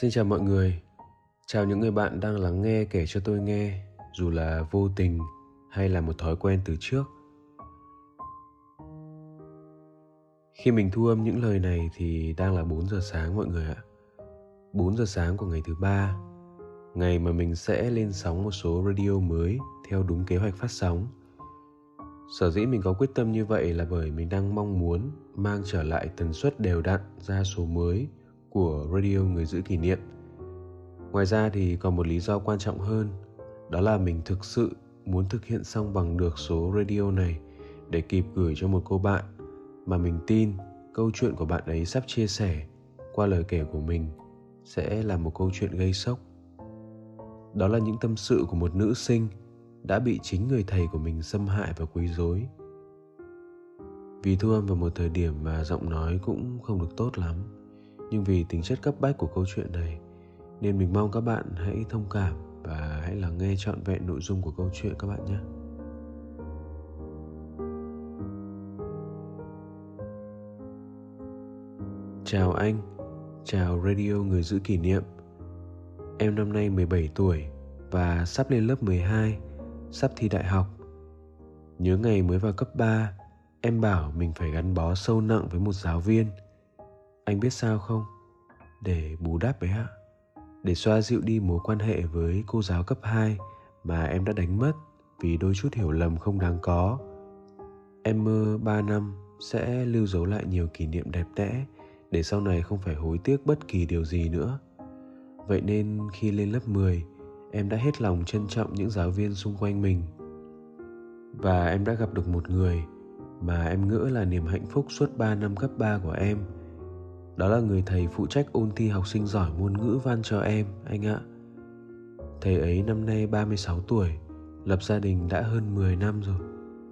Xin chào mọi người, chào những người bạn đang lắng nghe kể cho tôi nghe dù là vô tình hay là một thói quen từ trước. Khi mình thu âm những lời này thì đang là 4 giờ sáng mọi người ạ. 4 giờ sáng của ngày thứ ba, ngày mà mình sẽ lên sóng một số radio mới theo đúng kế hoạch phát sóng. Sở dĩ mình có quyết tâm như vậy là bởi mình đang mong muốn mang trở lại tần suất đều đặn ra số mới của radio người giữ kỷ niệm. Ngoài ra thì còn một lý do quan trọng hơn, đó là mình thực sự muốn thực hiện xong bằng được số radio này để kịp gửi cho một cô bạn mà mình tin câu chuyện của bạn ấy sắp chia sẻ qua lời kể của mình sẽ là một câu chuyện gây sốc. Đó là những tâm sự của một nữ sinh đã bị chính người thầy của mình xâm hại và quấy rối. Vì thu âm vào một thời điểm mà giọng nói cũng không được tốt lắm nhưng vì tính chất cấp bách của câu chuyện này nên mình mong các bạn hãy thông cảm và hãy lắng nghe trọn vẹn nội dung của câu chuyện các bạn nhé. Chào anh, chào radio người giữ kỷ niệm. Em năm nay 17 tuổi và sắp lên lớp 12, sắp thi đại học. Nhớ ngày mới vào cấp 3, em bảo mình phải gắn bó sâu nặng với một giáo viên – anh biết sao không? Để bù đắp ấy ạ. Để xoa dịu đi mối quan hệ với cô giáo cấp 2 mà em đã đánh mất vì đôi chút hiểu lầm không đáng có. Em mơ 3 năm sẽ lưu dấu lại nhiều kỷ niệm đẹp đẽ để sau này không phải hối tiếc bất kỳ điều gì nữa. Vậy nên khi lên lớp 10, em đã hết lòng trân trọng những giáo viên xung quanh mình. Và em đã gặp được một người mà em ngỡ là niềm hạnh phúc suốt 3 năm cấp 3 của em – đó là người thầy phụ trách ôn thi học sinh giỏi ngôn ngữ văn cho em, anh ạ. Thầy ấy năm nay 36 tuổi, lập gia đình đã hơn 10 năm rồi.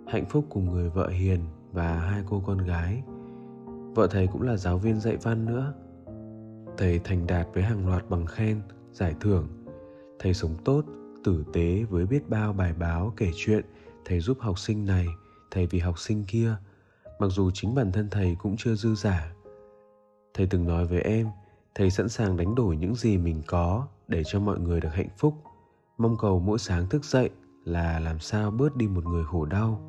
Hạnh phúc cùng người vợ hiền và hai cô con gái. Vợ thầy cũng là giáo viên dạy văn nữa. Thầy thành đạt với hàng loạt bằng khen, giải thưởng. Thầy sống tốt, tử tế với biết bao bài báo kể chuyện thầy giúp học sinh này, thầy vì học sinh kia. Mặc dù chính bản thân thầy cũng chưa dư giả thầy từng nói với em, thầy sẵn sàng đánh đổi những gì mình có để cho mọi người được hạnh phúc. Mong cầu mỗi sáng thức dậy là làm sao bớt đi một người khổ đau.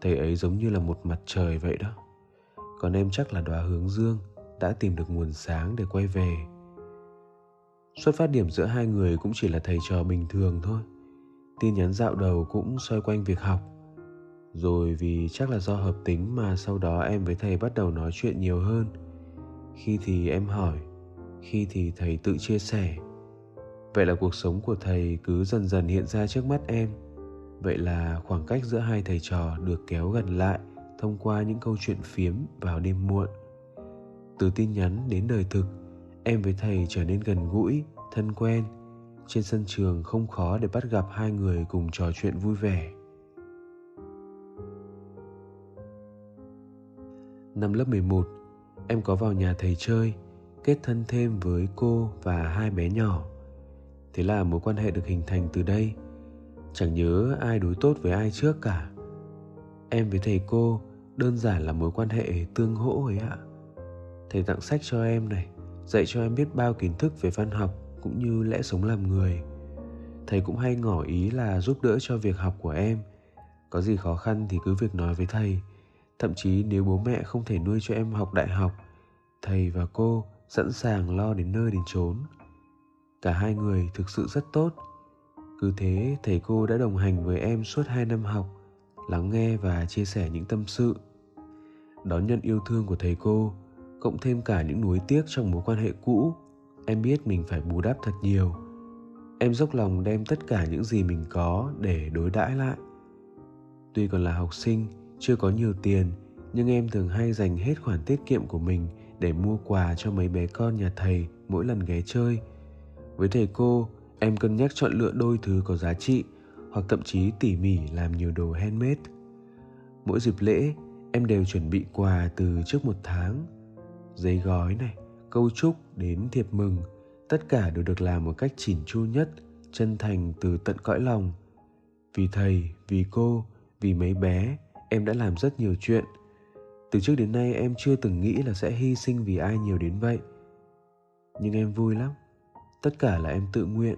Thầy ấy giống như là một mặt trời vậy đó. Còn em chắc là đóa hướng dương, đã tìm được nguồn sáng để quay về. Xuất phát điểm giữa hai người cũng chỉ là thầy trò bình thường thôi. Tin nhắn dạo đầu cũng xoay quanh việc học. Rồi vì chắc là do hợp tính mà sau đó em với thầy bắt đầu nói chuyện nhiều hơn khi thì em hỏi, khi thì thầy tự chia sẻ. Vậy là cuộc sống của thầy cứ dần dần hiện ra trước mắt em. Vậy là khoảng cách giữa hai thầy trò được kéo gần lại thông qua những câu chuyện phiếm vào đêm muộn. Từ tin nhắn đến đời thực, em với thầy trở nên gần gũi, thân quen. Trên sân trường không khó để bắt gặp hai người cùng trò chuyện vui vẻ. Năm lớp 11 em có vào nhà thầy chơi, kết thân thêm với cô và hai bé nhỏ. Thế là mối quan hệ được hình thành từ đây. Chẳng nhớ ai đối tốt với ai trước cả. Em với thầy cô đơn giản là mối quan hệ tương hỗ ấy ạ. Thầy tặng sách cho em này, dạy cho em biết bao kiến thức về văn học cũng như lẽ sống làm người. Thầy cũng hay ngỏ ý là giúp đỡ cho việc học của em. Có gì khó khăn thì cứ việc nói với thầy thậm chí nếu bố mẹ không thể nuôi cho em học đại học, thầy và cô sẵn sàng lo đến nơi đến chốn. Cả hai người thực sự rất tốt. Cứ thế, thầy cô đã đồng hành với em suốt hai năm học, lắng nghe và chia sẻ những tâm sự. Đón nhận yêu thương của thầy cô, cộng thêm cả những nuối tiếc trong mối quan hệ cũ, em biết mình phải bù đắp thật nhiều. Em dốc lòng đem tất cả những gì mình có để đối đãi lại. Tuy còn là học sinh chưa có nhiều tiền, nhưng em thường hay dành hết khoản tiết kiệm của mình để mua quà cho mấy bé con nhà thầy mỗi lần ghé chơi. Với thầy cô, em cân nhắc chọn lựa đôi thứ có giá trị hoặc thậm chí tỉ mỉ làm nhiều đồ handmade. Mỗi dịp lễ, em đều chuẩn bị quà từ trước một tháng. Giấy gói này, câu chúc đến thiệp mừng, tất cả đều được làm một cách chỉn chu nhất, chân thành từ tận cõi lòng. Vì thầy, vì cô, vì mấy bé em đã làm rất nhiều chuyện. Từ trước đến nay em chưa từng nghĩ là sẽ hy sinh vì ai nhiều đến vậy. Nhưng em vui lắm. Tất cả là em tự nguyện.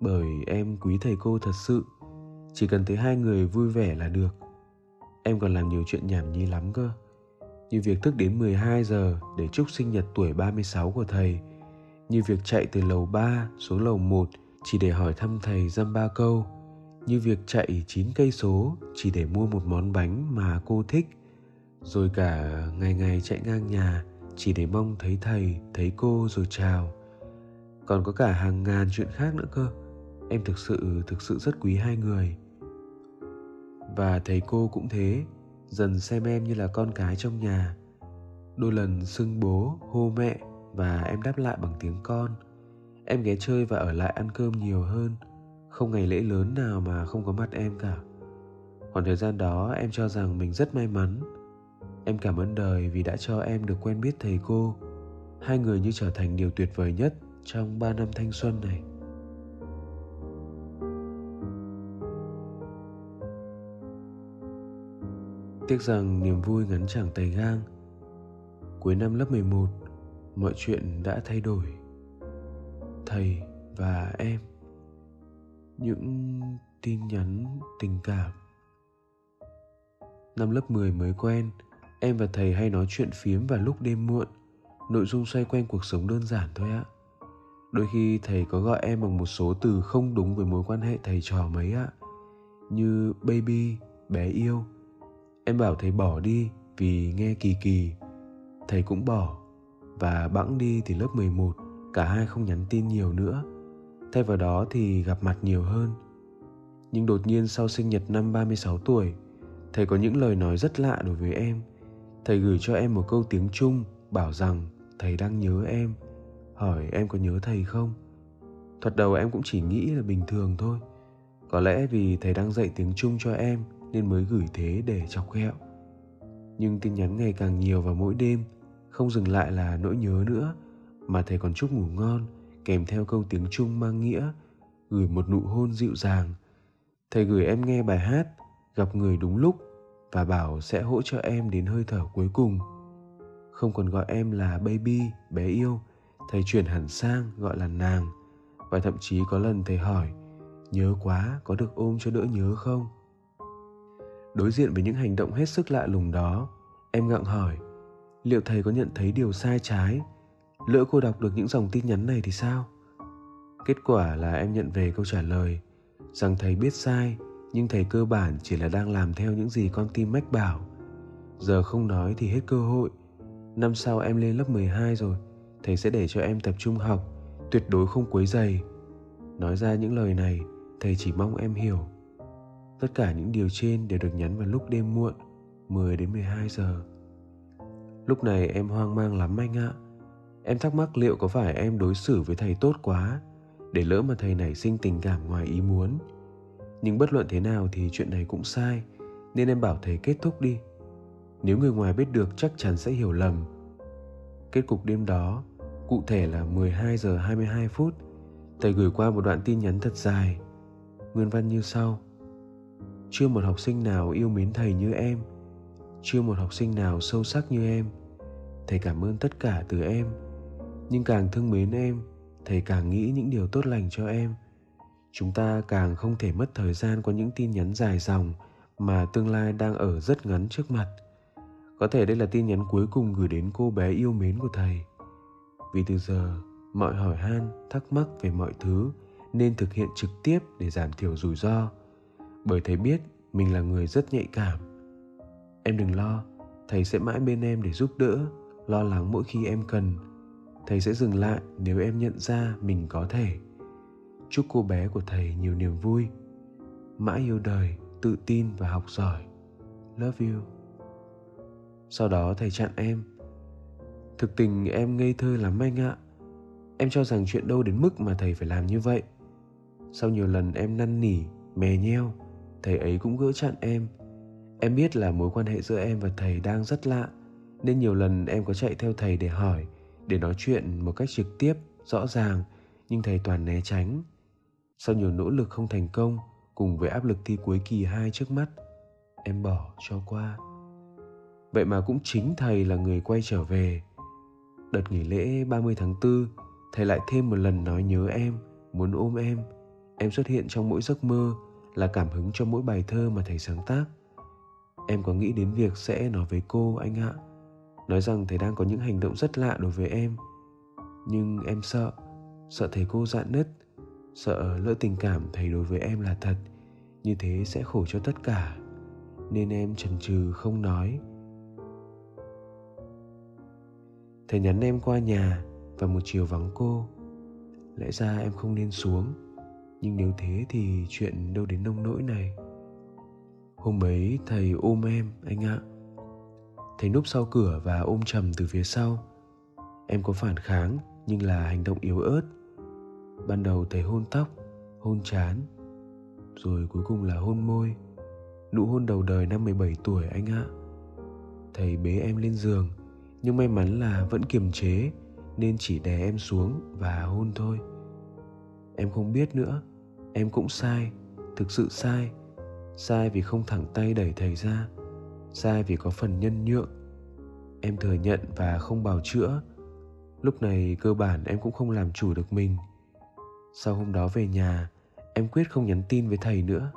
Bởi em quý thầy cô thật sự. Chỉ cần thấy hai người vui vẻ là được. Em còn làm nhiều chuyện nhảm nhí lắm cơ. Như việc thức đến 12 giờ để chúc sinh nhật tuổi 36 của thầy, như việc chạy từ lầu 3 xuống lầu 1 chỉ để hỏi thăm thầy dăm ba câu, như việc chạy 9 cây số chỉ để mua một món bánh mà cô thích, rồi cả ngày ngày chạy ngang nhà chỉ để mong thấy thầy, thấy cô rồi chào. Còn có cả hàng ngàn chuyện khác nữa cơ. Em thực sự thực sự rất quý hai người. Và thầy cô cũng thế, dần xem em như là con cái trong nhà đôi lần xưng bố hô mẹ và em đáp lại bằng tiếng con em ghé chơi và ở lại ăn cơm nhiều hơn không ngày lễ lớn nào mà không có mặt em cả. Khoảng thời gian đó, em cho rằng mình rất may mắn. Em cảm ơn đời vì đã cho em được quen biết thầy cô, hai người như trở thành điều tuyệt vời nhất trong ba năm thanh xuân này. Tiếc rằng niềm vui ngắn chẳng tay gang. Cuối năm lớp 11 Mọi chuyện đã thay đổi. Thầy và em. Những tin nhắn tình cảm Năm lớp 10 mới quen Em và thầy hay nói chuyện phiếm vào lúc đêm muộn Nội dung xoay quanh cuộc sống đơn giản thôi ạ Đôi khi thầy có gọi em bằng một số từ không đúng với mối quan hệ thầy trò mấy ạ Như baby, bé yêu Em bảo thầy bỏ đi vì nghe kỳ kỳ. Thầy cũng bỏ và bẵng đi thì lớp 11 cả hai không nhắn tin nhiều nữa. Thay vào đó thì gặp mặt nhiều hơn. Nhưng đột nhiên sau sinh nhật năm 36 tuổi, thầy có những lời nói rất lạ đối với em. Thầy gửi cho em một câu tiếng Trung bảo rằng thầy đang nhớ em, hỏi em có nhớ thầy không. Thoạt đầu em cũng chỉ nghĩ là bình thường thôi. Có lẽ vì thầy đang dạy tiếng Trung cho em nên mới gửi thế để chọc ghẹo nhưng tin nhắn ngày càng nhiều vào mỗi đêm không dừng lại là nỗi nhớ nữa mà thầy còn chúc ngủ ngon kèm theo câu tiếng trung mang nghĩa, gửi một nụ hôn dịu dàng. Thầy gửi em nghe bài hát gặp người đúng lúc và bảo sẽ hỗ trợ em đến hơi thở cuối cùng. Không còn gọi em là baby, bé yêu, thầy chuyển hẳn sang gọi là nàng. Và thậm chí có lần thầy hỏi, nhớ quá, có được ôm cho đỡ nhớ không? Đối diện với những hành động hết sức lạ lùng đó, em gặng hỏi, liệu thầy có nhận thấy điều sai trái lỡ cô đọc được những dòng tin nhắn này thì sao? Kết quả là em nhận về câu trả lời, rằng thầy biết sai, nhưng thầy cơ bản chỉ là đang làm theo những gì con tim mách bảo. Giờ không nói thì hết cơ hội. Năm sau em lên lớp 12 rồi, thầy sẽ để cho em tập trung học, tuyệt đối không quấy dày nói ra những lời này, thầy chỉ mong em hiểu. Tất cả những điều trên đều được nhắn vào lúc đêm muộn 10 đến 12 giờ. Lúc này em hoang mang lắm anh ạ. Em thắc mắc liệu có phải em đối xử với thầy tốt quá Để lỡ mà thầy nảy sinh tình cảm ngoài ý muốn. Nhưng bất luận thế nào thì chuyện này cũng sai, Nên em bảo thầy kết thúc đi. Nếu người ngoài biết được chắc chắn sẽ hiểu lầm. Kết cục đêm đó, Cụ thể là 12 giờ 22 phút, Thầy gửi qua một đoạn tin nhắn thật dài. Nguyên văn như sau. Chưa một học sinh nào yêu mến thầy như em. Chưa một học sinh nào sâu sắc như em. Thầy cảm ơn tất cả từ em nhưng càng thương mến em, thầy càng nghĩ những điều tốt lành cho em. Chúng ta càng không thể mất thời gian qua những tin nhắn dài dòng mà tương lai đang ở rất ngắn trước mặt. Có thể đây là tin nhắn cuối cùng gửi đến cô bé yêu mến của thầy. Vì từ giờ, mọi hỏi han, thắc mắc về mọi thứ nên thực hiện trực tiếp để giảm thiểu rủi ro. Bởi thầy biết mình là người rất nhạy cảm. Em đừng lo, thầy sẽ mãi bên em để giúp đỡ, lo lắng mỗi khi em cần thầy sẽ dừng lại nếu em nhận ra mình có thể. Chúc cô bé của thầy nhiều niềm vui. Mãi yêu đời, tự tin và học giỏi. Love you. Sau đó thầy chặn em. Thực tình em ngây thơ lắm anh ạ. Em cho rằng chuyện đâu đến mức mà thầy phải làm như vậy. Sau nhiều lần em năn nỉ mè nheo, thầy ấy cũng gỡ chặn em. Em biết là mối quan hệ giữa em và thầy đang rất lạ, nên nhiều lần em có chạy theo thầy để hỏi để nói chuyện một cách trực tiếp, rõ ràng, nhưng thầy toàn né tránh. Sau nhiều nỗ lực không thành công, cùng với áp lực thi cuối kỳ 2 trước mắt, em bỏ cho qua. Vậy mà cũng chính thầy là người quay trở về. Đợt nghỉ lễ 30 tháng 4 thầy lại thêm một lần nói nhớ em, muốn ôm em. Em xuất hiện trong mỗi giấc mơ là cảm hứng cho mỗi bài thơ mà thầy sáng tác. Em có nghĩ đến việc sẽ nói với cô, anh ạ? Nói rằng thầy đang có những hành động rất lạ đối với em. Nhưng em sợ sợ thầy cô dạn nứt, sợ lỡ tình cảm thầy đối với em là thật, như thế sẽ khổ cho tất cả. Nên em chần chừ không nói. Thầy nhắn em qua nhà và một chiều vắng cô. Lẽ ra em không nên xuống, nhưng nếu thế thì chuyện đâu đến nông nỗi này. Hôm ấy thầy ôm em, anh ạ thấy núp sau cửa và ôm chầm từ phía sau. Em có phản kháng, nhưng là hành động yếu ớt. Ban đầu thấy hôn tóc, hôn chán rồi cuối cùng là hôn môi. Nụ hôn đầu đời năm 17 tuổi anh ạ. Thầy bế em lên giường, nhưng may mắn là vẫn kiềm chế, nên chỉ đè em xuống và hôn thôi. Em không biết nữa, em cũng sai, thực sự sai. Sai vì không thẳng tay đẩy thầy ra sai vì có phần nhân nhượng. Em thừa nhận và không bào chữa. Lúc này cơ bản em cũng không làm chủ được mình. Sau hôm đó về nhà, em quyết không nhắn tin với thầy nữa.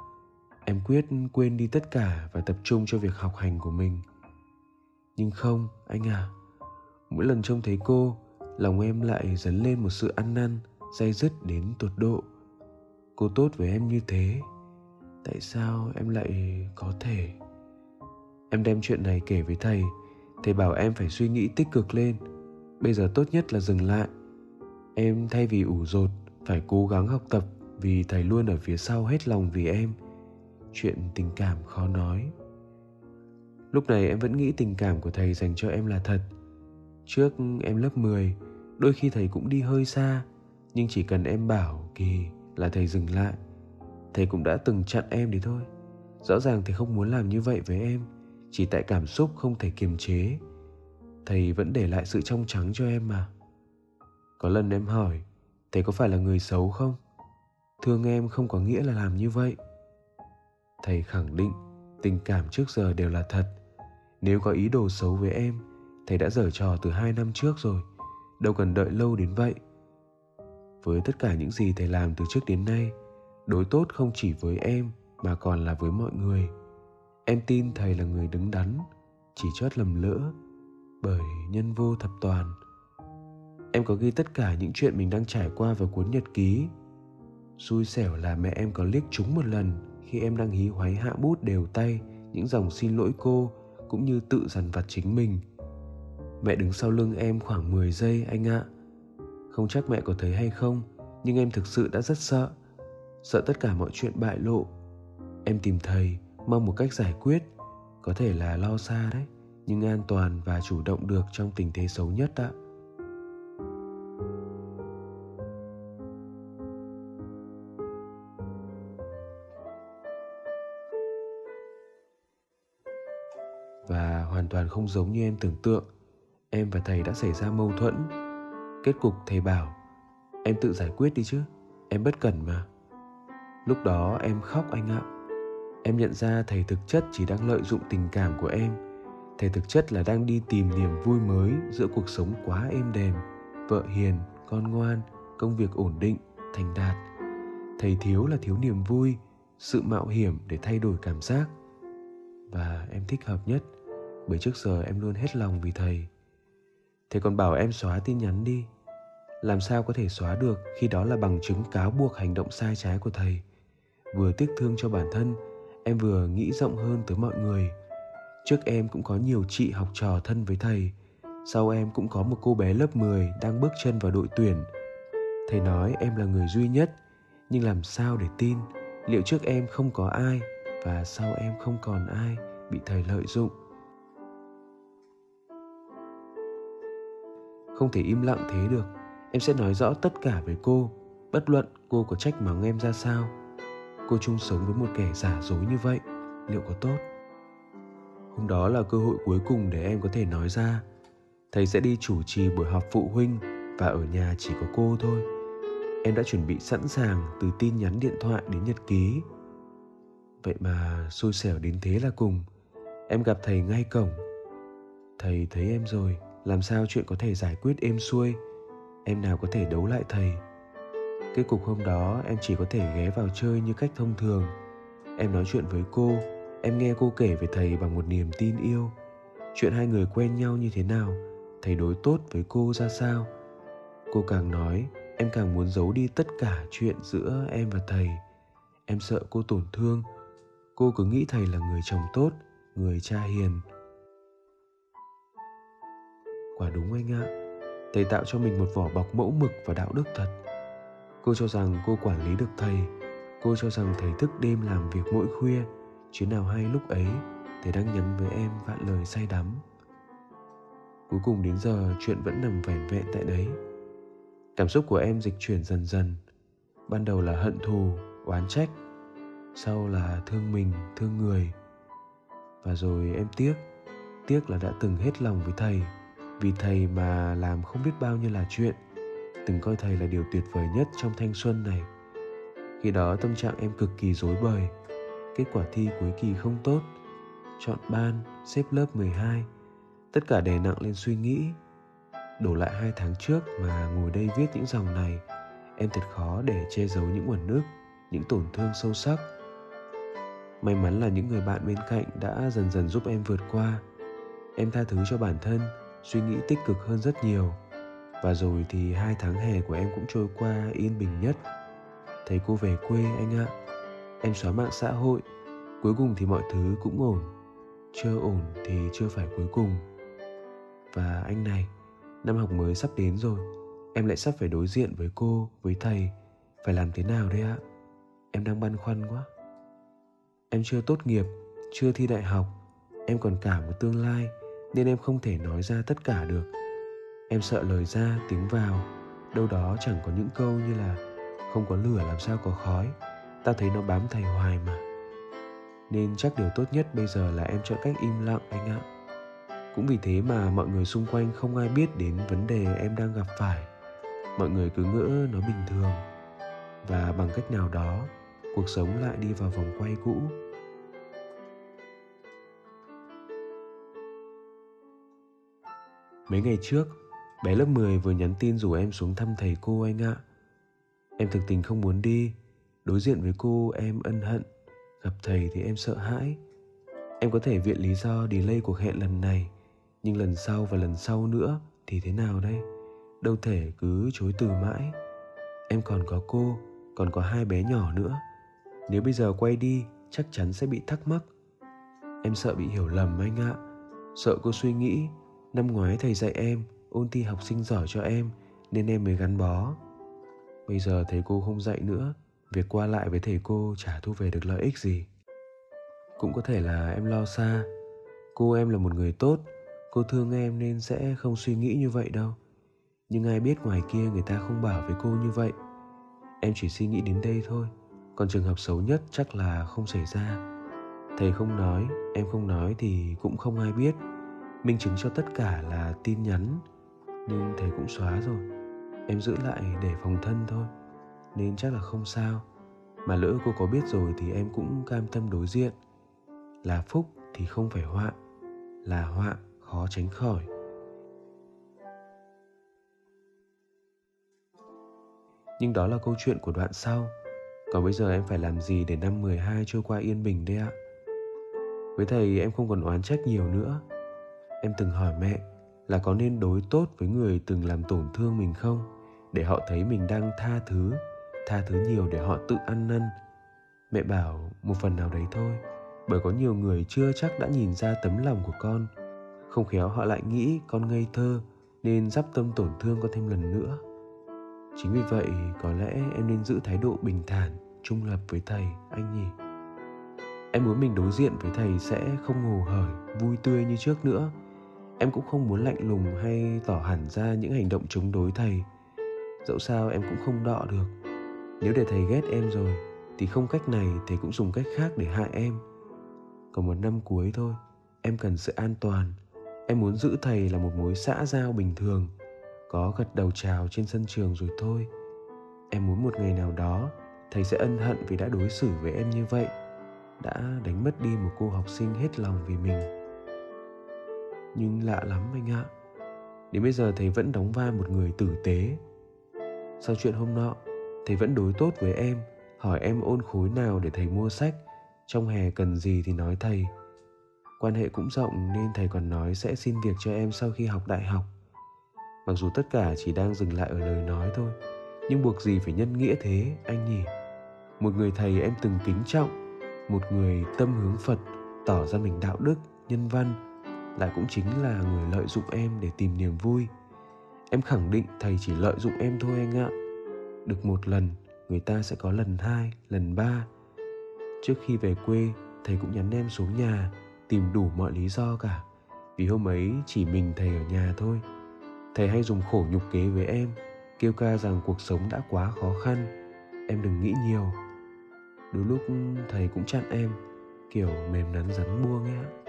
Em quyết quên đi tất cả và tập trung cho việc học hành của mình. Nhưng không, anh à mỗi lần trông thấy cô, lòng em lại dấn lên một sự ăn năn dây dứt đến tột độ. Cô tốt với em như thế, tại sao em lại có thể? Em đem chuyện này kể với thầy thầy bảo em phải suy nghĩ tích cực lên. Bây giờ tốt nhất là dừng lại. Em thay vì ủ rột, phải cố gắng học tập vì thầy luôn ở phía sau hết lòng vì em. Chuyện tình cảm khó nói. Lúc này em vẫn nghĩ tình cảm của thầy dành cho em là thật. Trước em lớp 10 đôi khi thầy cũng đi hơi xa, nhưng chỉ cần em bảo kỳ là thầy dừng lại. Thầy cũng đã từng chặn em đi thôi. Rõ ràng thầy không muốn làm như vậy với em chỉ tại cảm xúc không thể kiềm chế. Thầy vẫn để lại sự trong trắng cho em mà. Có lần em hỏi, thầy có phải là người xấu không? Thương em không có nghĩa là làm như vậy. Thầy khẳng định, tình cảm trước giờ đều là thật. Nếu có ý đồ xấu với em, thầy đã dở trò từ hai năm trước rồi. Đâu cần đợi lâu đến vậy. Với tất cả những gì thầy làm từ trước đến nay, đối tốt không chỉ với em mà còn là với mọi người em tin thầy là người đứng đắn, chỉ chót lầm lỡ bởi nhân vô thập toàn. Em có ghi tất cả những chuyện mình đang trải qua vào cuốn nhật ký. Xui xẻo là mẹ em có liếc trúng một lần khi em đang hí hoáy hạ bút đều tay những dòng xin lỗi cô cũng như tự dằn vặt chính mình. Mẹ đứng sau lưng em khoảng 10 giây anh ạ. Không chắc mẹ có thấy hay không, nhưng em thực sự đã rất sợ. Sợ tất cả mọi chuyện bại lộ. Em tìm thầy mong một cách giải quyết, có thể là lo xa đấy, nhưng an toàn và chủ động được trong tình thế xấu nhất ạ. Và hoàn toàn không giống như em tưởng tượng, em và thầy đã xảy ra mâu thuẫn. Kết cục thầy bảo, em tự giải quyết đi chứ, em bất cẩn mà. Lúc đó em khóc anh ạ em nhận ra thầy thực chất chỉ đang lợi dụng tình cảm của em. Thầy thực chất là đang đi tìm niềm vui mới giữa cuộc sống quá êm đềm, vợ hiền, con ngoan, công việc ổn định, thành đạt. Thầy thiếu là thiếu niềm vui, sự mạo hiểm để thay đổi cảm giác. Và em thích hợp nhất, bởi trước giờ em luôn hết lòng vì thầy. Thầy còn bảo em xóa tin nhắn đi. Làm sao có thể xóa được khi đó là bằng chứng cáo buộc hành động sai trái của thầy. Vừa tiếc thương cho bản thân em vừa nghĩ rộng hơn tới mọi người. Trước em cũng có nhiều chị học trò thân với thầy. Sau em cũng có một cô bé lớp 10 đang bước chân vào đội tuyển. Thầy nói em là người duy nhất, nhưng làm sao để tin liệu trước em không có ai và sau em không còn ai bị thầy lợi dụng. Không thể im lặng thế được. Em sẽ nói rõ tất cả với cô, bất luận cô có trách mắng em ra sao cô chung sống với một kẻ giả dối như vậy, liệu có tốt? Hôm đó là cơ hội cuối cùng để em có thể nói ra. Thầy sẽ đi chủ trì buổi họp phụ huynh và ở nhà chỉ có cô thôi. Em đã chuẩn bị sẵn sàng từ tin nhắn điện thoại đến nhật ký. Vậy mà xui xẻo đến thế là cùng. Em gặp thầy ngay cổng. Thầy thấy em rồi, làm sao chuyện có thể giải quyết êm xuôi? Em nào có thể đấu lại thầy? Kết cục hôm đó, em chỉ có thể ghé vào chơi như cách thông thường. Em nói chuyện với cô, em nghe cô kể về thầy bằng một niềm tin yêu. Chuyện hai người quen nhau như thế nào, thầy đối tốt với cô ra sao? Cô càng nói, em càng muốn giấu đi tất cả chuyện giữa em và thầy. Em sợ cô tổn thương. Cô cứ nghĩ thầy là người chồng tốt, người cha hiền. Quả đúng anh ạ. Thầy tạo cho mình một vỏ bọc mẫu mực và đạo đức thật cô cho rằng cô quản lý được thầy. Cô cho rằng thầy thức đêm làm việc mỗi khuya. Chuyến nào hay lúc ấy, thầy đang nhắn với em vạn lời say đắm. Cuối cùng đến giờ, chuyện vẫn nằm vẻn vẹn tại đấy. Cảm xúc của em dịch chuyển dần dần. Ban đầu là hận thù, oán trách. Sau là thương mình, thương người. Và rồi em tiếc. Tiếc là đã từng hết lòng với thầy. Vì thầy mà làm không biết bao nhiêu là chuyện từng coi thầy là điều tuyệt vời nhất trong thanh xuân này. Khi đó tâm trạng em cực kỳ rối bời. Kết quả thi cuối kỳ không tốt. Chọn ban, xếp lớp 12 tất cả đè nặng lên suy nghĩ. Đổ lại hai tháng trước mà ngồi đây viết những dòng này, em thật khó để che giấu những uẩn nước những tổn thương sâu sắc. May mắn là những người bạn bên cạnh đã dần dần giúp em vượt qua. Em tha thứ cho bản thân, suy nghĩ tích cực hơn rất nhiều và rồi thì hai tháng hè của em cũng trôi qua yên bình nhất. Thấy cô về quê anh ạ. Em xóa mạng xã hội. Cuối cùng thì mọi thứ cũng ổn. Chưa ổn thì chưa phải cuối cùng. Và anh này, năm học mới sắp đến rồi. Em lại sắp phải đối diện với cô, với thầy. Phải làm thế nào đây ạ? Em đang băn khoăn quá. Em chưa tốt nghiệp, chưa thi đại học. Em còn cả một tương lai nên em không thể nói ra tất cả được em sợ lời ra tiếng vào. Đâu đó chẳng có những câu như là, không có lửa làm sao có khói. Ta thấy nó bám thầy hoài mà. Nên chắc điều tốt nhất bây giờ là em chọn cách im lặng anh ạ. Cũng vì thế mà mọi người xung quanh không ai biết đến vấn đề em đang gặp phải. Mọi người cứ ngỡ nó bình thường. Và bằng cách nào đó, cuộc sống lại đi vào vòng quay cũ. Mấy ngày trước bé lớp 10 vừa nhắn tin rủ em xuống thăm thầy cô anh ạ. Em thực tình không muốn đi. Đối diện với cô, em ân hận. Gặp thầy thì em sợ hãi. Em có thể viện lý do delay cuộc hẹn lần này, nhưng lần sau và lần sau nữa thì thế nào đây? Đâu thể cứ chối từ mãi. Em còn có cô, còn có hai bé nhỏ nữa. Nếu bây giờ quay đi, chắc chắn sẽ bị thắc mắc. Em sợ bị hiểu lầm anh ạ. Sợ cô suy nghĩ, năm ngoái thầy dạy em ôn thi học sinh giỏi cho em, nên em mới gắn bó. Bây giờ thầy cô không dạy nữa, việc qua lại với thầy cô chả thu về được lợi ích gì. Cũng có thể là em lo xa. Cô em là một người tốt, cô thương em nên sẽ không suy nghĩ như vậy đâu. Nhưng ai biết ngoài kia người ta không bảo với cô như vậy. Em chỉ suy nghĩ đến đây thôi, còn trường hợp xấu nhất chắc là không xảy ra. Thầy không nói, em không nói thì cũng không ai biết. Minh chứng cho tất cả là tin nhắn nhưng thầy cũng xóa rồi. Em giữ lại để phòng thân thôi. Nên chắc là không sao. Mà lỡ cô có biết rồi thì em cũng cam tâm đối diện. Là phúc thì không phải họa. Là họa khó tránh khỏi. Nhưng đó là câu chuyện của đoạn sau. Còn bây giờ em phải làm gì để năm 12 trôi qua yên bình đây ạ? Với thầy em không còn oán trách nhiều nữa. Em từng hỏi mẹ là có nên đối tốt với người từng làm tổn thương mình không? Để họ thấy mình đang tha thứ tha thứ nhiều để họ tự ăn năn. Mẹ bảo, một phần nào đấy thôi, bởi có nhiều người chưa chắc đã nhìn ra tấm lòng của con. Không khéo họ lại nghĩ con ngây thơ, nên dắp tâm tổn thương con thêm lần nữa. Chính vì vậy, có lẽ em nên giữ thái độ bình thản, trung lập với thầy, anh nhỉ? Em muốn mình đối diện với thầy sẽ không hồ hởi, vui tươi như trước nữa em cũng không muốn lạnh lùng hay tỏ hẳn ra những hành động chống đối thầy. Dẫu sao em cũng không đọ được. Nếu để thầy ghét em rồi, thì không cách này thầy cũng dùng cách khác để hại em. Còn một năm cuối thôi, em cần sự an toàn. Em muốn giữ thầy là một mối xã giao bình thường. Có gật đầu chào trên sân trường rồi thôi. Em muốn một ngày nào đó, thầy sẽ ân hận vì đã đối xử với em như vậy. Đã đánh mất đi một cô học sinh hết lòng vì mình nhưng lạ lắm anh ạ. Đến bây giờ thầy vẫn đóng vai một người tử tế. Sau chuyện hôm nọ, thầy vẫn đối tốt với em, hỏi em ôn khối nào để thầy mua sách. Trong hè cần gì thì nói thầy. Quan hệ cũng rộng nên thầy còn nói sẽ xin việc cho em sau khi học đại học. Mặc dù tất cả chỉ đang dừng lại ở lời nói thôi, nhưng buộc gì phải nhân nghĩa thế, anh nhỉ? Một người thầy em từng kính trọng, một người tâm hướng phật, tỏ ra mình đạo đức, nhân văn lại cũng chính là người lợi dụng em để tìm niềm vui. Em khẳng định thầy chỉ lợi dụng em thôi anh ạ. Được một lần, người ta sẽ có lần hai, lần ba. Trước khi về quê, thầy cũng nhắn em xuống nhà, tìm đủ mọi lý do cả. Vì hôm ấy chỉ mình thầy ở nhà thôi. Thầy hay dùng khổ nhục kế với em, kêu ca rằng cuộc sống đã quá khó khăn. Em đừng nghĩ nhiều. Đôi lúc thầy cũng chặn em, kiểu mềm nắn rắn buông ấy ạ.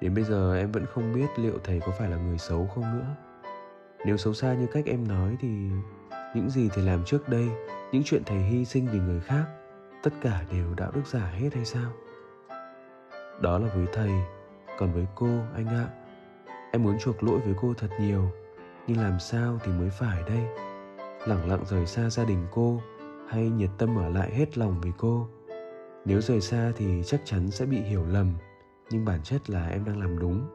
Đến bây giờ em vẫn không biết liệu thầy có phải là người xấu không nữa. Nếu xấu xa như cách em nói thì những gì thầy làm trước đây, những chuyện thầy hy sinh vì người khác, tất cả đều đạo đức giả hết hay sao? Đó là với thầy, còn với cô, anh ạ. Em muốn chuộc lỗi với cô thật nhiều, nhưng làm sao thì mới phải đây? Lẳng lặng rời xa gia đình cô, hay nhiệt tâm ở lại hết lòng vì cô? Nếu rời xa thì chắc chắn sẽ bị hiểu lầm nhưng bản chất là em đang làm đúng.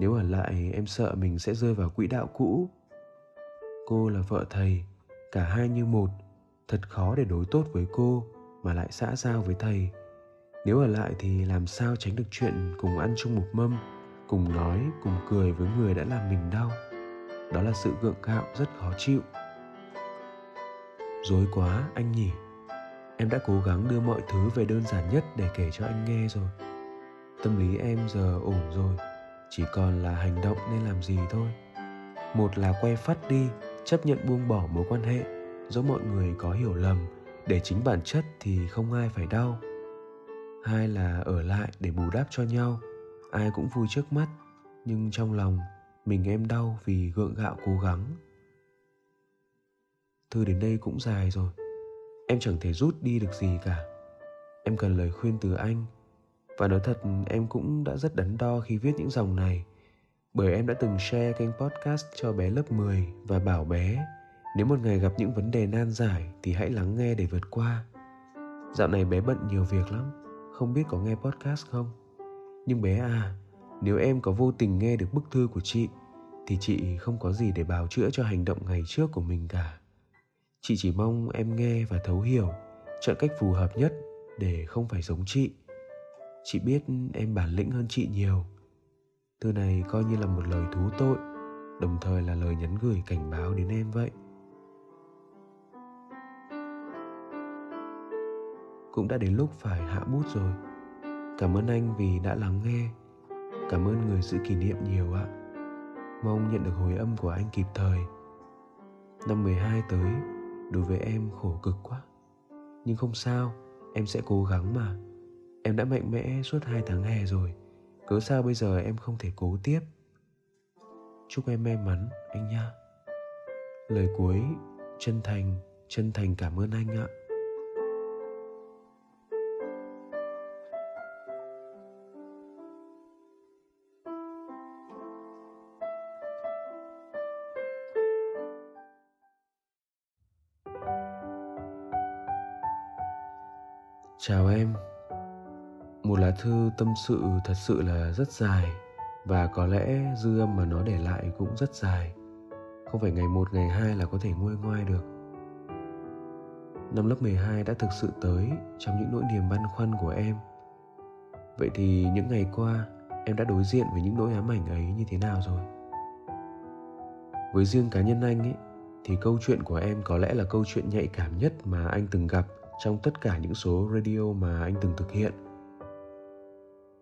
Nếu ở lại, em sợ mình sẽ rơi vào quỹ đạo cũ. Cô là vợ thầy, cả hai như một. Thật khó để đối tốt với cô, mà lại xã giao với thầy. Nếu ở lại thì làm sao tránh được chuyện cùng ăn chung một mâm, cùng nói, cùng cười với người đã làm mình đau. Đó là sự gượng gạo rất khó chịu. Dối quá, anh nhỉ. Em đã cố gắng đưa mọi thứ về đơn giản nhất để kể cho anh nghe rồi tâm lý em giờ ổn rồi, chỉ còn là hành động nên làm gì thôi. Một là quay phát đi, chấp nhận buông bỏ mối quan hệ dẫu mọi người có hiểu lầm, để chính bản chất thì không ai phải đau. Hai là ở lại để bù đắp cho nhau, ai cũng vui trước mắt, nhưng trong lòng mình em đau vì gượng gạo cố gắng. Thư đến đây cũng dài rồi, em chẳng thể rút đi được gì cả. Em cần lời khuyên từ anh và nói thật em cũng đã rất đắn đo khi viết những dòng này bởi em đã từng share kênh podcast cho bé lớp 10 và bảo bé nếu một ngày gặp những vấn đề nan giải thì hãy lắng nghe để vượt qua. Dạo này bé bận nhiều việc lắm, không biết có nghe podcast không? Nhưng bé à, nếu em có vô tình nghe được bức thư của chị thì chị không có gì để bào chữa cho hành động ngày trước của mình cả. Chị chỉ mong em nghe và thấu hiểu, chọn cách phù hợp nhất để không phải giống chị. Chị biết em bản lĩnh hơn chị nhiều. Thư này coi như là một lời thú tội, đồng thời là lời nhắn gửi cảnh báo đến em vậy. cũng đã đến lúc phải hạ bút rồi. Cảm ơn anh vì đã lắng nghe. Cảm ơn người giữ kỷ niệm nhiều ạ. Mong nhận được hồi âm của anh kịp thời. Năm 12 tới đối với em khổ cực quá. Nhưng không sao em sẽ cố gắng mà em đã mạnh mẽ suốt hai tháng hè rồi. Cớ sao bây giờ em không thể cố tiếp? Chúc em may mắn, anh nha lời cuối, chân thành chân thành cảm ơn anh ạ. Chào em lá thư tâm sự thật sự là rất dài, Và có lẽ dư âm mà nó để lại cũng rất dài. Không phải ngày một, ngày hai là có thể nguôi ngoai được. Năm lớp 12 đã thực sự tới trong những nỗi niềm băn khoăn của em. Vậy thì những ngày qua, em đã đối diện với những nỗi ám ảnh ấy như thế nào rồi? Với riêng cá nhân anh ấy, thì câu chuyện của em có lẽ là câu chuyện nhạy cảm nhất mà anh từng gặp trong tất cả những số radio mà anh từng thực hiện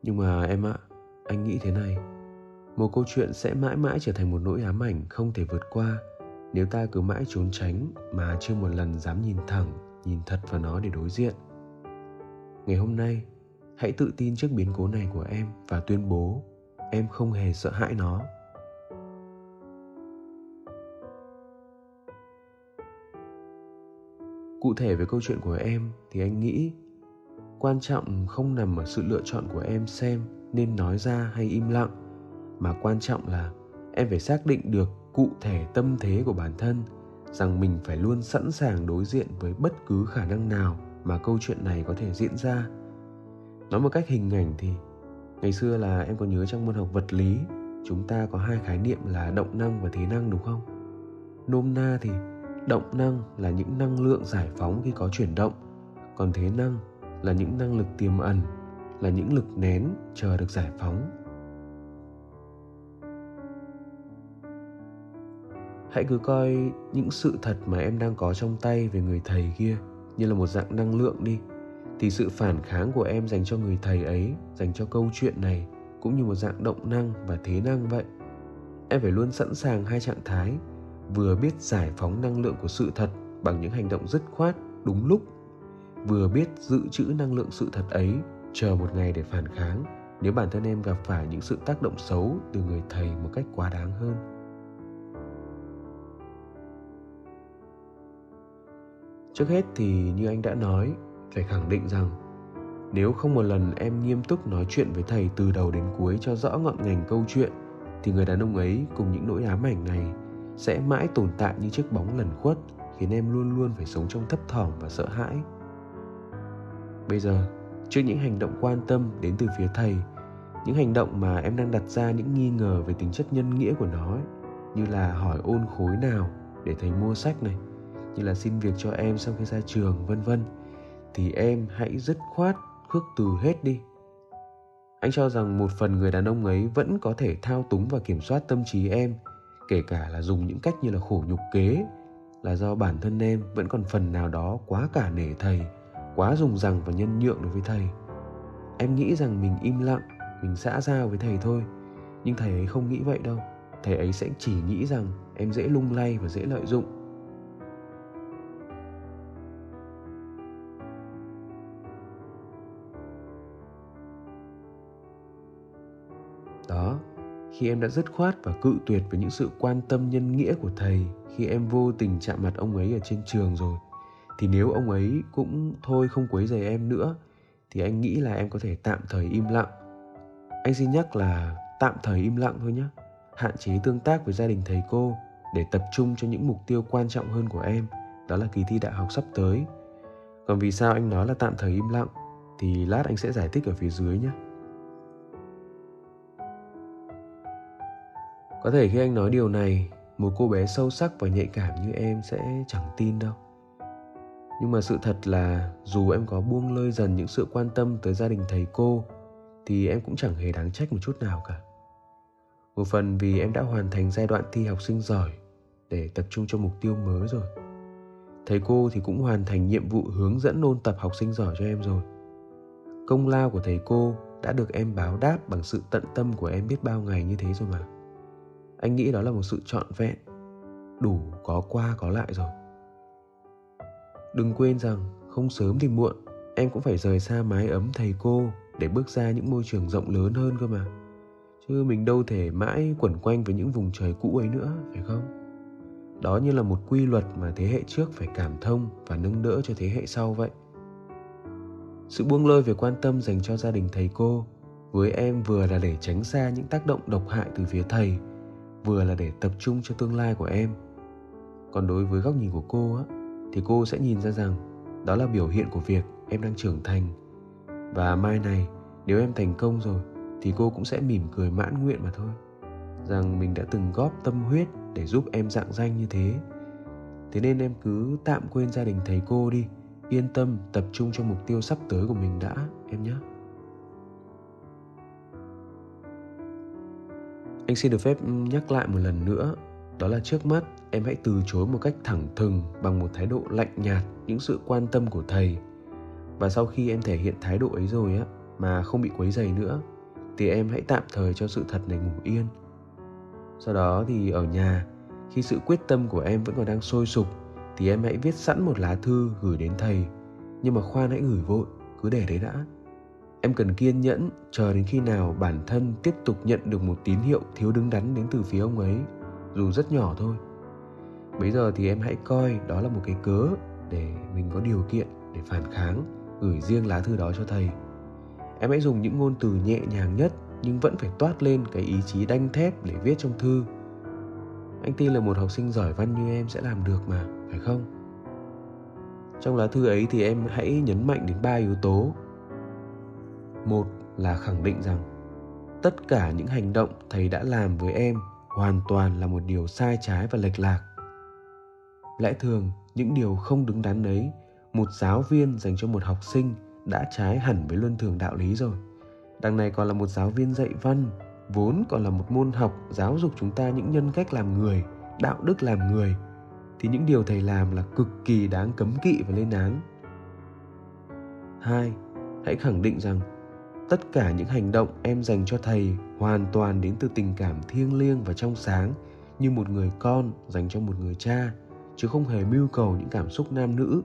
nhưng mà em ạ, anh nghĩ thế này. Một câu chuyện sẽ mãi mãi trở thành một nỗi ám ảnh không thể vượt qua nếu ta cứ mãi trốn tránh mà chưa một lần dám nhìn thẳng, nhìn thật vào nó để đối diện. Ngày hôm nay, hãy tự tin trước biến cố này của em và tuyên bố em không hề sợ hãi nó. Cụ thể về câu chuyện của em thì anh nghĩ quan trọng không nằm ở sự lựa chọn của em xem nên nói ra hay im lặng, mà quan trọng là em phải xác định được cụ thể tâm thế của bản thân, rằng mình phải luôn sẵn sàng đối diện với bất cứ khả năng nào mà câu chuyện này có thể diễn ra. Nói một cách hình ảnh thì, ngày xưa là em có nhớ trong môn học vật lý, chúng ta có hai khái niệm là động năng và thế năng đúng không? Nôm na thì, động năng là những năng lượng giải phóng khi có chuyển động, còn thế năng là những năng lực tiềm ẩn, là những lực nén chờ được giải phóng. Hãy cứ coi những sự thật mà em đang có trong tay về người thầy kia như là một dạng năng lượng đi, thì sự phản kháng của em dành cho người thầy ấy, dành cho câu chuyện này cũng như một dạng động năng và thế năng vậy. Em phải luôn sẵn sàng hai trạng thái, vừa biết giải phóng năng lượng của sự thật bằng những hành động dứt khoát, đúng lúc vừa biết dự trữ năng lượng sự thật ấy, chờ một ngày để phản kháng, nếu bản thân em gặp phải những sự tác động xấu từ người thầy một cách quá đáng hơn. Trước hết thì như anh đã nói, phải khẳng định rằng, nếu không một lần em nghiêm túc nói chuyện với thầy từ đầu đến cuối cho rõ ngọn ngành câu chuyện, thì người đàn ông ấy cùng những nỗi ám ảnh này sẽ mãi tồn tại như chiếc bóng lẩn khuất, khiến em luôn luôn phải sống trong thấp thỏm và sợ hãi bây giờ trước những hành động quan tâm đến từ phía thầy những hành động mà em đang đặt ra những nghi ngờ về tính chất nhân nghĩa của nó ấy, như là hỏi ôn khối nào để thầy mua sách này như là xin việc cho em sau khi ra trường vân vân thì em hãy dứt khoát khước từ hết đi. Anh cho rằng một phần người đàn ông ấy vẫn có thể thao túng và kiểm soát tâm trí em kể cả là dùng những cách như là khổ nhục kế là do bản thân em vẫn còn phần nào đó quá cả nể thầy quá dùng rằng và nhân nhượng đối với thầy. Em nghĩ rằng mình im lặng, mình xã giao với thầy thôi. Nhưng thầy ấy không nghĩ vậy đâu. Thầy ấy sẽ chỉ nghĩ rằng em dễ lung lay và dễ lợi dụng. Đó, khi em đã dứt khoát và cự tuyệt với những sự quan tâm nhân nghĩa của thầy, khi em vô tình chạm mặt ông ấy ở trên trường rồi thì nếu ông ấy cũng thôi không quấy rầy em nữa, thì anh nghĩ là em có thể tạm thời im lặng. Anh xin nhắc là tạm thời im lặng thôi nhé hạn chế tương tác với gia đình thầy cô để tập trung cho những mục tiêu quan trọng hơn của em, đó là kỳ thi đại học sắp tới. Còn vì sao anh nói là tạm thời im lặng, thì lát anh sẽ giải thích ở phía dưới nhé có thể khi anh nói điều này, một cô bé sâu sắc và nhạy cảm như em sẽ chẳng tin đâu nhưng mà sự thật là dù em có buông lơi dần những sự quan tâm tới gia đình thầy cô, thì em cũng chẳng hề đáng trách một chút nào cả. Một phần vì em đã hoàn thành giai đoạn thi học sinh giỏi để tập trung cho mục tiêu mới rồi. Thầy cô thì cũng hoàn thành nhiệm vụ hướng dẫn ôn tập học sinh giỏi cho em rồi. Công lao của thầy cô đã được em báo đáp bằng sự tận tâm của em biết bao ngày như thế rồi mà. Anh nghĩ đó là một sự trọn vẹn, đủ có qua có lại rồi đừng quên rằng, không sớm thì muộn, em cũng phải rời xa mái ấm thầy cô để bước ra những môi trường rộng lớn hơn cơ mà. Chứ mình đâu thể mãi quẩn quanh với những vùng trời cũ ấy nữa, phải không? Đó như là một quy luật mà thế hệ trước phải cảm thông và nâng đỡ cho thế hệ sau vậy. Sự buông lơi về quan tâm dành cho gia đình thầy cô với em vừa là để tránh xa những tác động độc hại từ phía thầy, vừa là để tập trung cho tương lai của em. Còn đối với góc nhìn của cô á thì cô sẽ nhìn ra rằng đó là biểu hiện của việc em đang trưởng thành. Và mai này, nếu em thành công rồi, thì cô cũng sẽ mỉm cười mãn nguyện mà thôi. Rằng mình đã từng góp tâm huyết để giúp em dạng danh như thế. Thế nên em cứ tạm quên gia đình thầy cô đi, yên tâm tập trung cho mục tiêu sắp tới của mình đã, em nhé. Anh xin được phép nhắc lại một lần nữa đó là trước mắt, em hãy từ chối một cách thẳng thừng bằng một thái độ lạnh nhạt những sự quan tâm của thầy. Và sau khi em thể hiện thái độ ấy rồi á, mà không bị quấy dày nữa, thì em hãy tạm thời cho sự thật này ngủ yên. Sau đó thì ở nhà, khi sự quyết tâm của em vẫn còn đang sôi sục, thì em hãy viết sẵn một lá thư gửi đến thầy. Nhưng mà khoan hãy gửi vội, cứ để đấy đã. Em cần kiên nhẫn, chờ đến khi nào bản thân tiếp tục nhận được một tín hiệu thiếu đứng đắn đến từ phía ông ấy dù rất nhỏ thôi. Bây giờ thì em hãy coi đó là một cái cớ để mình có điều kiện để phản kháng, gửi riêng lá thư đó cho thầy. Em hãy dùng những ngôn từ nhẹ nhàng nhất nhưng vẫn phải toát lên cái ý chí đanh thép để viết trong thư. Anh tin là một học sinh giỏi văn như em sẽ làm được mà, phải không? Trong lá thư ấy thì em hãy nhấn mạnh đến ba yếu tố. Một là khẳng định rằng tất cả những hành động thầy đã làm với em hoàn toàn là một điều sai trái và lệch lạc. Lẽ thường, những điều không đứng đắn ấy, một giáo viên dành cho một học sinh đã trái hẳn với luân thường đạo lý rồi. Đằng này còn là một giáo viên dạy văn, vốn còn là một môn học giáo dục chúng ta những nhân cách làm người, đạo đức làm người, thì những điều thầy làm là cực kỳ đáng cấm kỵ và lên án. Hai, hãy khẳng định rằng tất cả những hành động em dành cho thầy hoàn toàn đến từ tình cảm thiêng liêng và trong sáng như một người con dành cho một người cha chứ không hề mưu cầu những cảm xúc nam nữ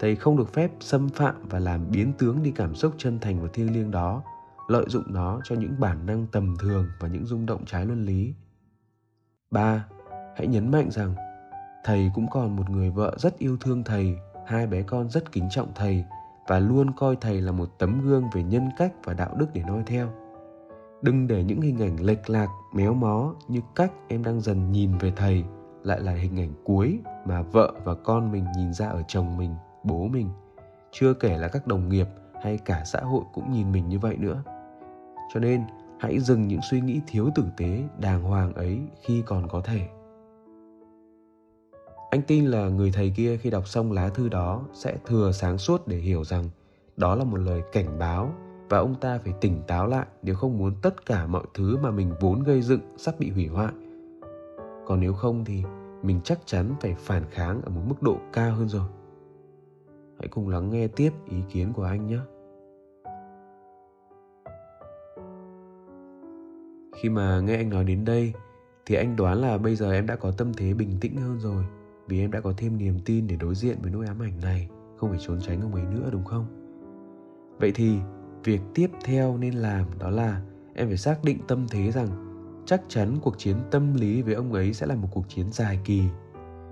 thầy không được phép xâm phạm và làm biến tướng đi cảm xúc chân thành và thiêng liêng đó lợi dụng nó cho những bản năng tầm thường và những rung động trái luân lý. 3. Hãy nhấn mạnh rằng thầy cũng còn một người vợ rất yêu thương thầy, hai bé con rất kính trọng thầy và luôn coi thầy là một tấm gương về nhân cách và đạo đức để noi theo. Đừng để những hình ảnh lệch lạc, méo mó như cách em đang dần nhìn về thầy lại là hình ảnh cuối mà vợ và con mình nhìn ra ở chồng mình, bố mình. Chưa kể là các đồng nghiệp hay cả xã hội cũng nhìn mình như vậy nữa cho nên hãy dừng những suy nghĩ thiếu tử tế đàng hoàng ấy khi còn có thể anh tin là người thầy kia khi đọc xong lá thư đó sẽ thừa sáng suốt để hiểu rằng đó là một lời cảnh báo và ông ta phải tỉnh táo lại nếu không muốn tất cả mọi thứ mà mình vốn gây dựng sắp bị hủy hoại. Còn nếu không thì mình chắc chắn phải phản kháng ở một mức độ cao hơn rồi. Hãy cùng lắng nghe tiếp ý kiến của anh nhé. Khi mà nghe anh nói đến đây, thì anh đoán là bây giờ em đã có tâm thế bình tĩnh hơn rồi vì em đã có thêm niềm tin để đối diện với nỗi ám ảnh này, không phải trốn tránh ông ấy nữa, đúng không? Vậy thì, việc tiếp theo nên làm đó là em phải xác định tâm thế rằng chắc chắn cuộc chiến tâm lý với ông ấy sẽ là một cuộc chiến dài kỳ.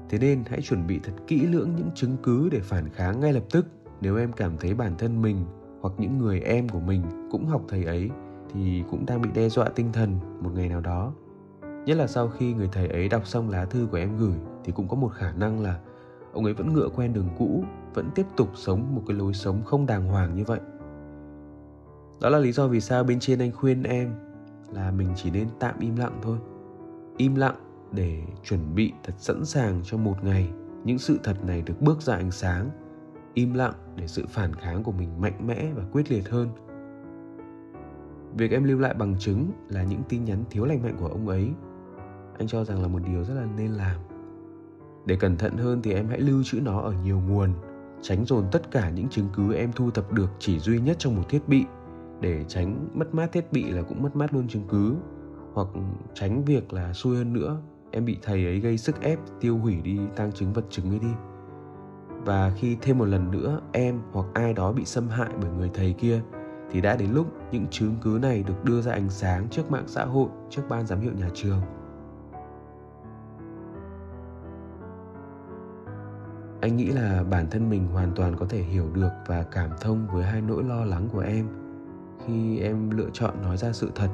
Thế nên hãy chuẩn bị thật kỹ lưỡng những chứng cứ để phản kháng ngay lập tức. Nếu em cảm thấy bản thân mình hoặc những người em của mình cũng học thầy ấy, thì cũng đang bị đe dọa tinh thần một ngày nào đó. Nhất là sau khi người thầy ấy đọc xong lá thư của em gửi thì cũng có một khả năng là ông ấy vẫn ngựa quen đường cũ, vẫn tiếp tục sống một cái lối sống không đàng hoàng như vậy. Đó là lý do vì sao bên trên anh khuyên em là mình chỉ nên tạm im lặng thôi. Im lặng để chuẩn bị thật sẵn sàng cho một ngày những sự thật này được bước ra ánh sáng. Im lặng để sự phản kháng của mình mạnh mẽ và quyết liệt hơn. Việc em lưu lại bằng chứng là những tin nhắn thiếu lành mạnh của ông ấy. Anh cho rằng là một điều rất là nên làm để cẩn thận hơn thì em hãy lưu trữ nó ở nhiều nguồn tránh dồn tất cả những chứng cứ em thu thập được chỉ duy nhất trong một thiết bị để tránh mất mát thiết bị là cũng mất mát luôn chứng cứ hoặc tránh việc là xui hơn nữa em bị thầy ấy gây sức ép tiêu hủy đi tang chứng vật chứng ấy đi và khi thêm một lần nữa em hoặc ai đó bị xâm hại bởi người thầy kia thì đã đến lúc những chứng cứ này được đưa ra ánh sáng trước mạng xã hội, trước ban giám hiệu nhà trường. Anh nghĩ là bản thân mình hoàn toàn có thể hiểu được và cảm thông với hai nỗi lo lắng của em. Khi em lựa chọn nói ra sự thật,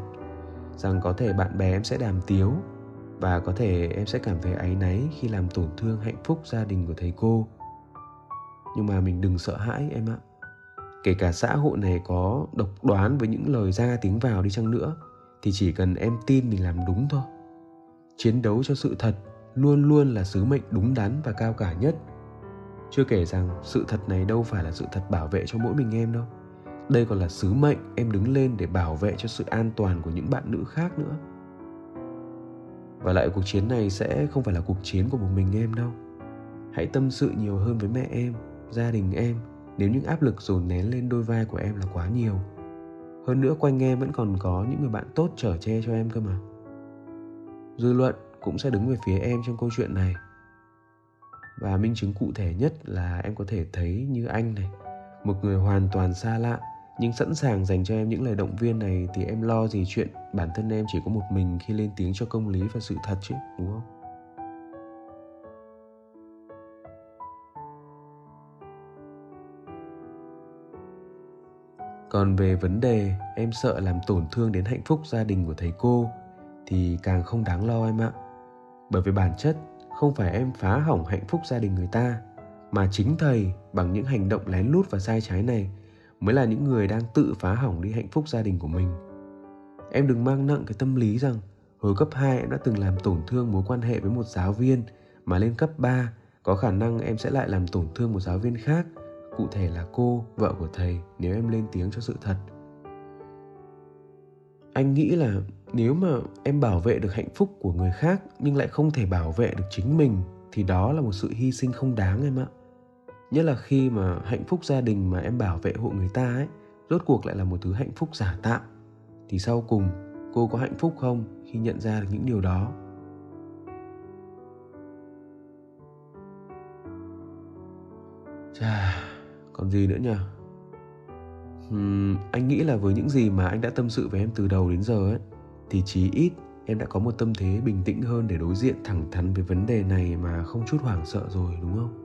rằng có thể bạn bè em sẽ đàm tiếu và có thể em sẽ cảm thấy áy náy khi làm tổn thương hạnh phúc gia đình của thầy cô. Nhưng mà mình đừng sợ hãi em ạ. Kể cả xã hội này có độc đoán với những lời ra tiếng vào đi chăng nữa, thì chỉ cần em tin mình làm đúng thôi. Chiến đấu cho sự thật luôn luôn là sứ mệnh đúng đắn và cao cả nhất chưa kể rằng sự thật này đâu phải là sự thật bảo vệ cho mỗi mình em đâu. Đây còn là sứ mệnh em đứng lên để bảo vệ cho sự an toàn của những bạn nữ khác nữa. Và lại cuộc chiến này sẽ không phải là cuộc chiến của một mình em đâu. Hãy tâm sự nhiều hơn với mẹ em, gia đình em, nếu những áp lực dồn nén lên đôi vai của em là quá nhiều. Hơn nữa quanh em vẫn còn có những người bạn tốt chở che cho em cơ mà. Dư luận cũng sẽ đứng về phía em trong câu chuyện này và minh chứng cụ thể nhất là em có thể thấy như anh này, một người hoàn toàn xa lạ, nhưng sẵn sàng dành cho em những lời động viên này thì em lo gì chuyện bản thân em chỉ có một mình khi lên tiếng cho công lý và sự thật chứ, đúng không? Còn về vấn đề em sợ làm tổn thương đến hạnh phúc gia đình của thầy cô thì càng không đáng lo em ạ. Bởi vì bản chất không phải em phá hỏng hạnh phúc gia đình người ta, mà chính thầy bằng những hành động lén lút và sai trái này mới là những người đang tự phá hỏng đi hạnh phúc gia đình của mình. Em đừng mang nặng cái tâm lý rằng hồi cấp 2 em đã từng làm tổn thương mối quan hệ với một giáo viên, mà lên cấp 3 có khả năng em sẽ lại làm tổn thương một giáo viên khác, cụ thể là cô, vợ của thầy, nếu em lên tiếng cho sự thật. Anh nghĩ là nếu mà em bảo vệ được hạnh phúc của người khác nhưng lại không thể bảo vệ được chính mình thì đó là một sự hy sinh không đáng em ạ. Nhất là khi mà hạnh phúc gia đình mà em bảo vệ hộ người ta ấy rốt cuộc lại là một thứ hạnh phúc giả tạm thì sau cùng cô có hạnh phúc không khi nhận ra được những điều đó? Chà còn gì nữa nhỉ? Uhm, anh nghĩ là với những gì mà anh đã tâm sự với em từ đầu đến giờ ấy thì chí ít em đã có một tâm thế bình tĩnh hơn để đối diện thẳng thắn với vấn đề này mà không chút hoảng sợ rồi, đúng không?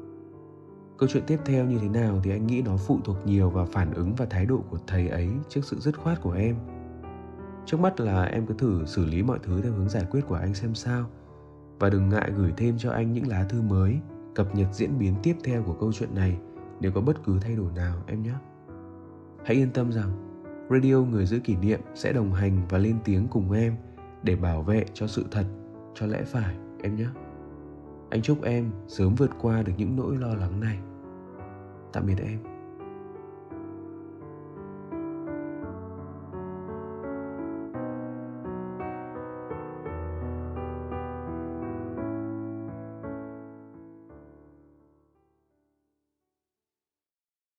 Câu chuyện tiếp theo như thế nào thì anh nghĩ nó phụ thuộc nhiều vào phản ứng và thái độ của thầy ấy trước sự dứt khoát của em. Trước mắt là em cứ thử xử lý mọi thứ theo hướng giải quyết của anh xem sao. Và đừng ngại gửi thêm cho anh những lá thư mới, cập nhật diễn biến tiếp theo của câu chuyện này. Nếu có bất cứ thay đổi nào, em nhé. Hãy yên tâm rằng radio người giữ kỷ niệm sẽ đồng hành và lên tiếng cùng em để bảo vệ cho sự thật. Cho lẽ phải, em nhé. Anh chúc em sớm vượt qua được những nỗi lo lắng này. Tạm biệt em.